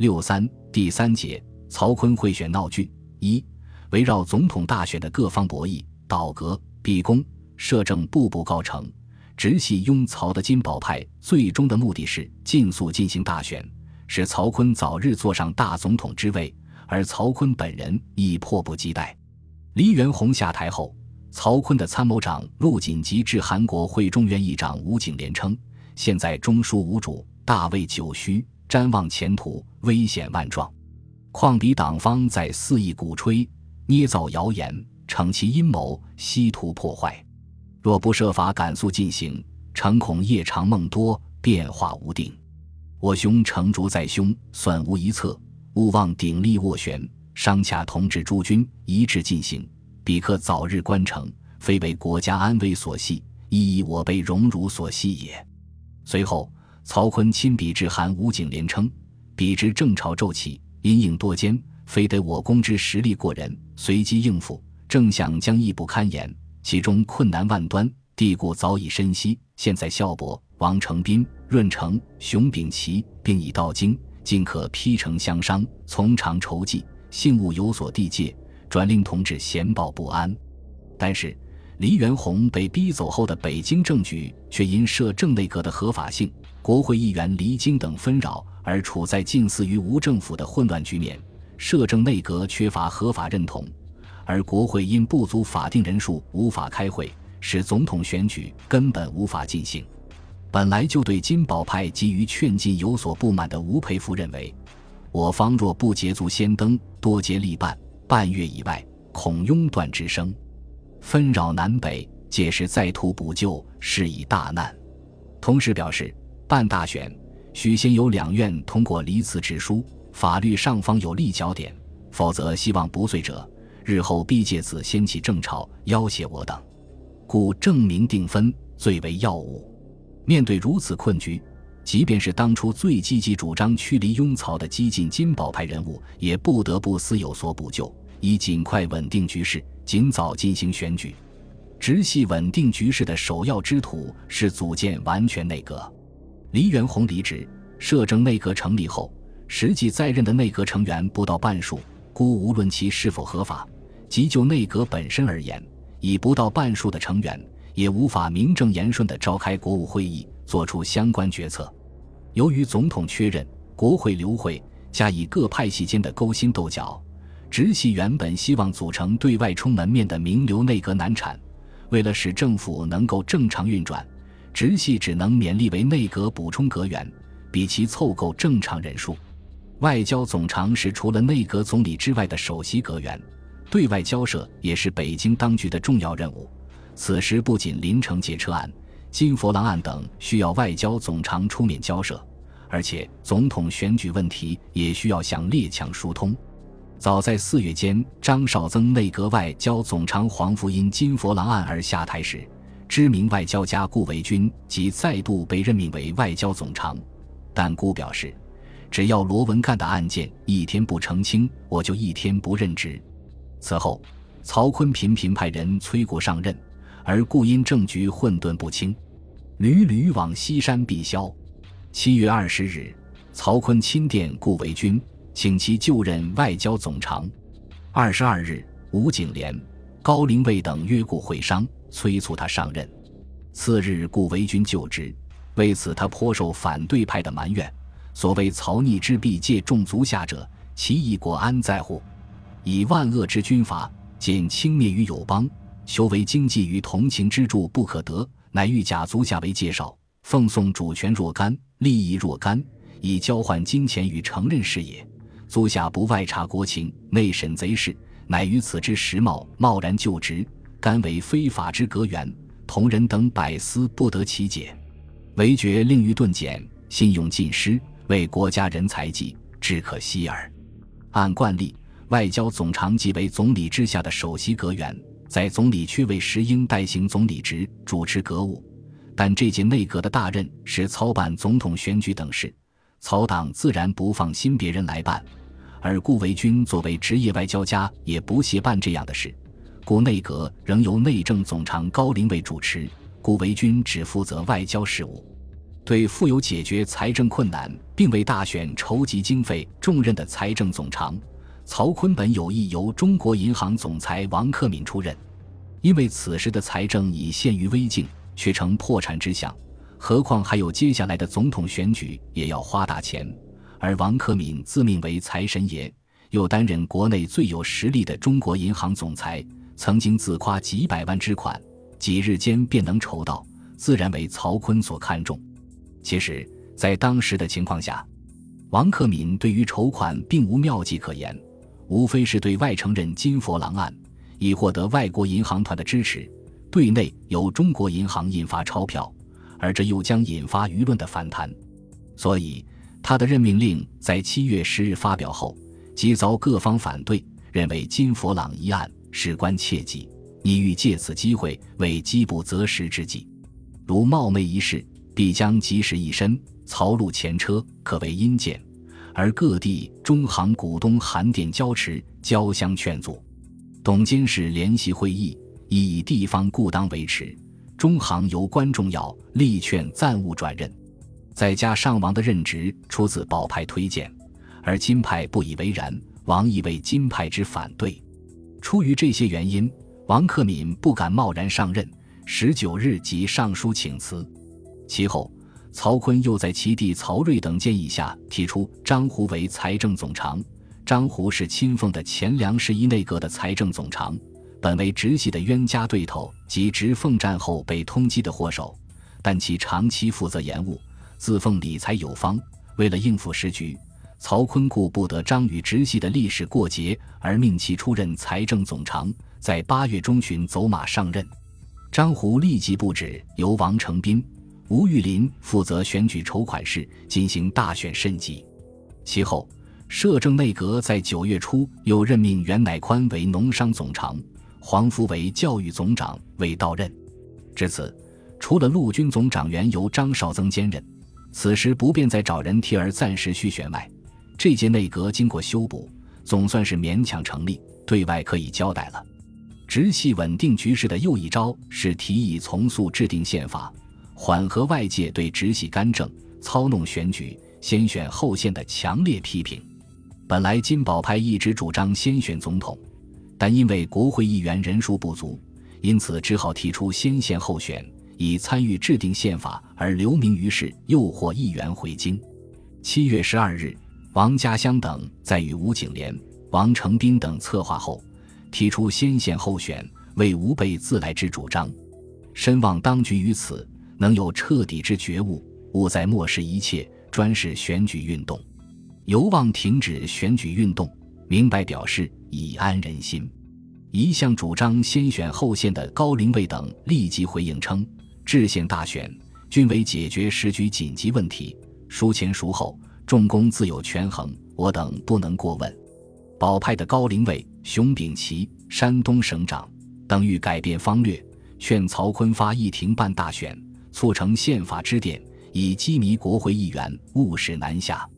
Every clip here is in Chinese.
六三第三节，曹锟贿选闹剧一，围绕总统大选的各方博弈、倒戈、逼宫、摄政步步高成。直系拥曹的金宝派最终的目的是尽速进行大选，使曹锟早日坐上大总统之位，而曹锟本人亦迫不及待。黎元洪下台后，曹锟的参谋长陆锦吉致韩国会中院议长吴景莲称：“现在中枢无主，大位久虚，瞻望前途危险万状，况彼党方在肆意鼓吹、捏造谣言，逞其阴谋，稀图破坏。”若不设法赶速进行，诚恐夜长梦多，变化无定。我兄成竹在胸，算无一策，勿忘鼎力斡旋，商洽同治诸君，一致进行，彼可早日关城，非为国家安危所系，亦以我辈荣辱所系也。随后，曹锟亲笔致函吴景莲称：“彼之正朝骤起，阴影多艰，非得我攻之实力过人，随机应付，正想将亦不堪言。”其中困难万端，帝故早已深悉。现在孝伯、王承斌、润成、熊秉琦并已到京，尽可披城相商，从长筹计，幸勿有所地界，转令同志闲抱不安。但是，黎元洪被逼走后的北京政局，却因摄政内阁的合法性、国会议员离京等纷扰，而处在近似于无政府的混乱局面。摄政内阁缺乏合法认同。而国会因不足法定人数无法开会，使总统选举根本无法进行。本来就对金宝派急于劝进有所不满的吴培孚认为，我方若不捷足先登，多接力办，半月以外，恐拥断之声，纷扰南北，届时再图补救，是以大难。同时表示，办大选须先由两院通过离辞职书，法律上方有立脚点，否则希望不遂者。日后必借此掀起政潮，要挟我等，故正明定分最为要务。面对如此困局，即便是当初最积极主张驱离拥曹的激进金宝派人物，也不得不思有所补救，以尽快稳定局势，尽早进行选举。直系稳定局势的首要之途是组建完全内阁。黎元洪离职，摄政内阁成立后，实际在任的内阁成员不到半数。故无论其是否合法，即就内阁本身而言，以不到半数的成员也无法名正言顺地召开国务会议，作出相关决策。由于总统缺任，国会流会，加以各派系间的勾心斗角，直系原本希望组成对外充门面的名流内阁难产。为了使政府能够正常运转，直系只能勉力为内阁补充阁员，比其凑够正常人数。外交总长是除了内阁总理之外的首席阁员，对外交涉也是北京当局的重要任务。此时不仅林城劫车案、金佛郎案等需要外交总长出面交涉，而且总统选举问题也需要向列强疏通。早在四月间，张绍曾内阁外交总长黄福因金佛郎案而下台时，知名外交家顾维钧即再度被任命为外交总长，但顾表示。只要罗文干的案件一天不澄清，我就一天不任职。此后，曹锟频频派人催顾上任，而顾因政局混沌不清，屡屡往西山避消。七月二十日，曹锟亲电顾维钧，请其就任外交总长。二十二日，吴景莲、高凌卫等约顾会商，催促他上任。次日，顾维钧就职，为此他颇受反对派的埋怨。所谓曹逆之弊，借重足下者，其义国安在乎？以万恶之军阀，仅轻蔑于友邦，求为经济与同情之助不可得，乃欲假足下为介绍，奉送主权若干，利益若干，以交换金钱与承认事也。足下不外察国情，内审贼事，乃于此之时貌，贸然就职，甘为非法之阁员，同人等百思不得其解，唯觉令欲顿减，信用尽失。为国家人才济，只可惜耳。按惯例，外交总长即为总理之下的首席阁员，在总理缺位时应代行总理职，主持阁务。但这届内阁的大任是操办总统选举等事，曹党自然不放心别人来办。而顾维钧作为职业外交家，也不屑办这样的事，故内阁仍由内政总长高凌卫主持，顾维钧只负责外交事务。对负有解决财政困难并为大选筹集经费重任的财政总长曹锟本有意由中国银行总裁王克敏出任，因为此时的财政已陷于危境，却成破产之象。何况还有接下来的总统选举也要花大钱，而王克敏自命为财神爷，又担任国内最有实力的中国银行总裁，曾经自夸几百万之款，几日间便能筹到，自然为曹锟所看重。其实，在当时的情况下，王克敏对于筹款并无妙计可言，无非是对外承认金佛郎案，以获得外国银行团的支持；对内由中国银行印发钞票，而这又将引发舆论的反弹。所以，他的任命令在七月十日发表后，即遭各方反对，认为金佛郎一案事关切忌，你欲借此机会为饥不择食之计，如冒昧一事。必将及时一身，曹路前车，可谓阴见。而各地中行股东函电交持，交相劝阻。董监事联席会议，亦以地方故当维持。中行由关重要，力劝暂勿转任。再加上王的任职出自保派推荐，而金派不以为然，王亦为金派之反对。出于这些原因，王克敏不敢贸然上任。十九日即上书请辞。其后，曹锟又在其弟曹睿等建议下提出张胡为财政总长。张胡是亲奉的前梁十一内阁的财政总长，本为直系的冤家对头及直奉战后被通缉的祸首，但其长期负责延误，自奉理财有方。为了应付时局，曹锟顾不得张与直系的历史过节，而命其出任财政总长，在八月中旬走马上任。张胡立即布置由王承斌。吴玉林负责选举筹款事，进行大选审计。其后，摄政内阁在九月初又任命袁乃宽为农商总长，黄福为教育总长，未到任。至此，除了陆军总长员由张绍曾兼任，此时不便再找人替而暂时续选外，这届内阁经过修补，总算是勉强成立，对外可以交代了。直系稳定局势的又一招是提议从速制定宪法。缓和外界对直系干政、操弄选举、先选后宪的强烈批评。本来金宝派一直主张先选总统，但因为国会议员人数不足，因此只好提出先宪后选，以参与制定宪法而留名于世，诱惑议员回京。七月十二日，王家乡等在与吴景莲、王承斌等策划后，提出先宪后选为吾辈自来之主张，深望当局于此。能有彻底之觉悟，勿再漠视一切，专事选举运动，犹望停止选举运动，明白表示以安人心。一向主张先选后宪的高龄卫等立即回应称：制宪大选均为解决时局紧急问题，孰前孰后，众公自有权衡，我等不能过问。保派的高龄卫、熊秉琦山东省长等欲改变方略，劝曹锟发议庭办大选。促成宪法之典，以激迷国会议员，务使南下。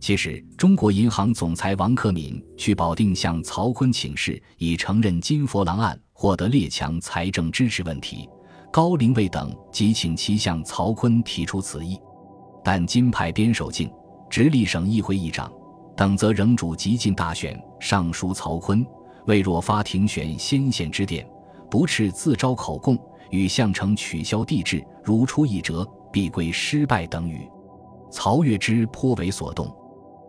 其实，中国银行总裁王克敏去保定向曹锟请示，以承认金佛郎案获得列强财政支持问题。高龄卫等即请其向曹锟提出此意，但金派边守敬、直隶省议会议长等则仍主急进大选，上书曹锟，为若发庭选先贤之电，不斥自招口供。与项城取消帝制，如出一辙，必归失败等语。曹月之颇为所动，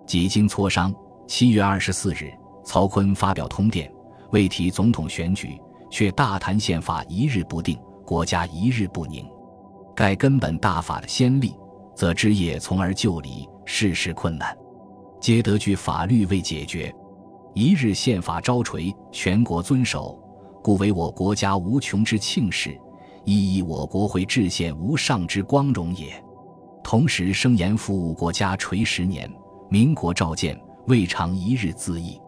几经磋商，七月二十四日，曹锟发表通电，未提总统选举，却大谈宪法一日不定，国家一日不宁。盖根本大法的先例，则枝叶从而就理，事事困难，皆得据法律未解决。一日宪法招垂，全国遵守，故为我国家无穷之庆事。亦以我国会制宪无上之光荣也。同时声言服务国家垂十年，民国召见，未尝一日自缢。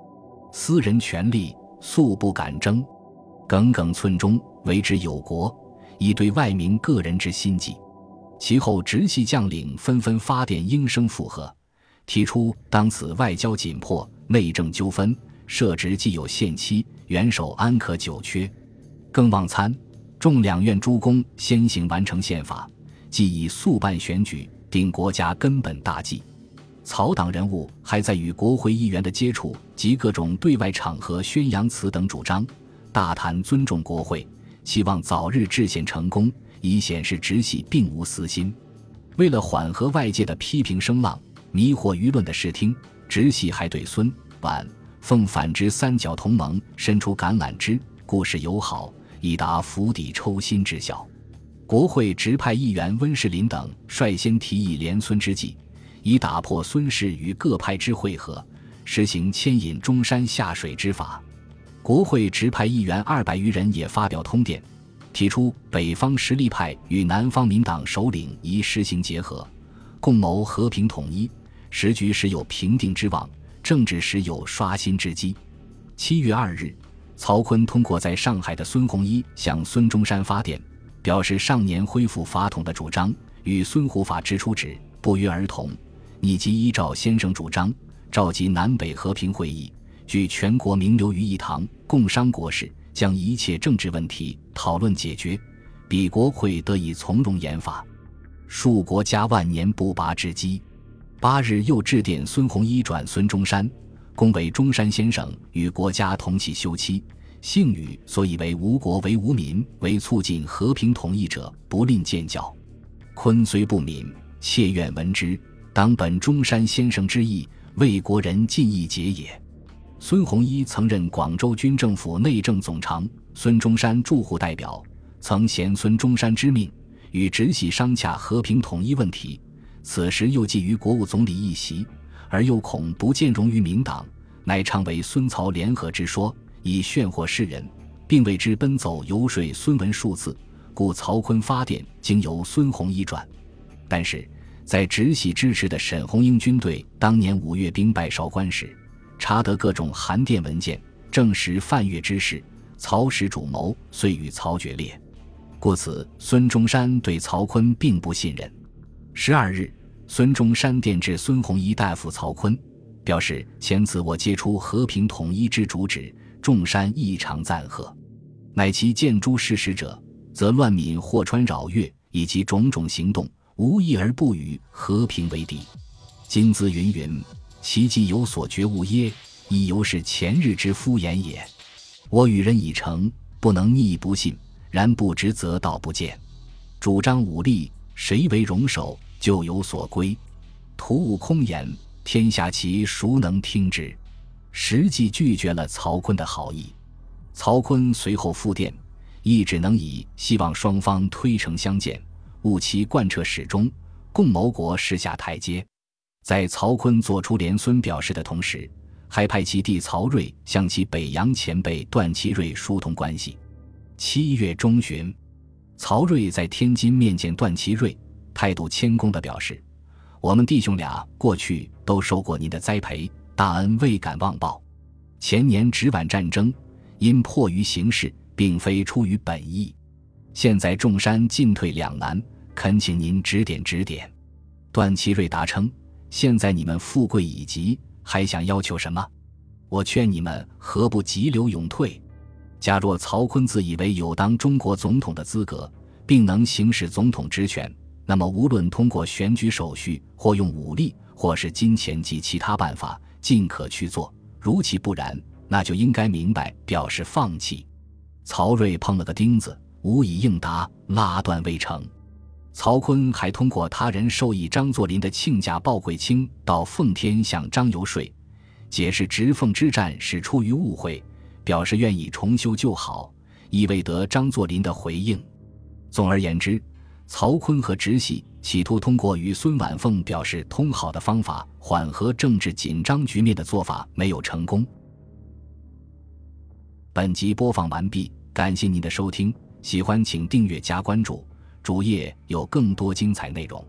私人权力素不敢争，耿耿寸中，为之有国，以对外民个人之心计。其后直系将领纷纷发电应声附和，提出当此外交紧迫，内政纠纷，设职既有限期，元首安可久缺？更望参。众两院诸公先行完成宪法，即以速办选举，定国家根本大计。曹党人物还在与国会议员的接触及各种对外场合宣扬此等主张，大谈尊重国会，希望早日制宪成功，以显示直系并无私心。为了缓和外界的批评声浪，迷惑舆论的视听，直系还对孙皖奉反之三角同盟伸出橄榄枝，故事友好，以达釜底抽薪之效。国会直派议员温世林等率先提议联孙之计。以打破孙氏与各派之会合，实行牵引中山下水之法。国会直派议员二百余人也发表通电，提出北方实力派与南方民党首领宜实行结合，共谋和平统一。时局时有平定之望，政治时有刷新之机。七月二日，曹锟通过在上海的孙洪一向孙中山发电，表示上年恢复法统的主张与孙胡法之初旨不约而同。以及依照先生主张，召集南北和平会议，聚全国名流于一堂，共商国事，将一切政治问题讨论解决，彼国会得以从容研法，树国家万年不拔之基。八日又致电孙洪一转孙中山，恭为中山先生与国家同气休戚，幸与所以为无国为无民为促进和平统一者不吝见教。坤虽不敏，妾愿闻之。当本中山先生之意，为国人尽义节也。孙洪一曾任广州军政府内政总长，孙中山驻沪代表，曾衔孙中山之命，与直系商洽和平统一问题。此时又觊觎国务总理一席，而又恐不见容于民党，乃常为孙曹联合之说，以炫惑世人，并为之奔走游说孙文数次。故曹锟发电，经由孙洪一转。但是。在直系支持的沈鸿英军队当年五月兵败韶关时，查得各种函电文件，证实范越之事，曹使主谋，遂与曹决裂。故此，孙中山对曹锟并不信任。十二日，孙中山电致孙洪一大夫曹锟，表示前次我接出和平统一之主旨，众山异常赞贺，乃其见诸事实者，则乱民祸川扰越，以及种种行动。无一而不与和平为敌，今兹云云，其既有所觉悟耶？亦犹是前日之敷衍也。我与人已成，不能逆不信。然不执则道不见。主张武力，谁为容首，就有所归。徒悟空言，天下其孰能听之？实际拒绝了曹锟的好意。曹锟随后复电，亦只能以希望双方推诚相见。务其贯彻始终，共谋国事下台阶。在曹锟做出连孙表示的同时，还派其弟曹睿向其北洋前辈段祺瑞疏通关系。七月中旬，曹睿在天津面见段祺瑞，态度谦恭地表示：“我们弟兄俩过去都受过您的栽培，大恩未敢忘报。前年直皖战争，因迫于形势，并非出于本意。现在众山进退两难。”恳请您指点指点。段祺瑞答称：“现在你们富贵已极，还想要求什么？我劝你们何不急流勇退？假若曹锟自以为有当中国总统的资格，并能行使总统职权，那么无论通过选举手续，或用武力，或是金钱及其他办法，尽可去做。如其不然，那就应该明白表示放弃。”曹睿碰了个钉子，无以应答，拉断未成。曹锟还通过他人授意张作霖的亲家鲍贵卿到奉天向张游说，解释直奉之战是出于误会，表示愿意重修旧好，亦未得张作霖的回应。总而言之，曹锟和直系企图通过与孙婉凤表示通好的方法缓和政治紧张局面的做法没有成功。本集播放完毕，感谢您的收听，喜欢请订阅加关注。主页有更多精彩内容。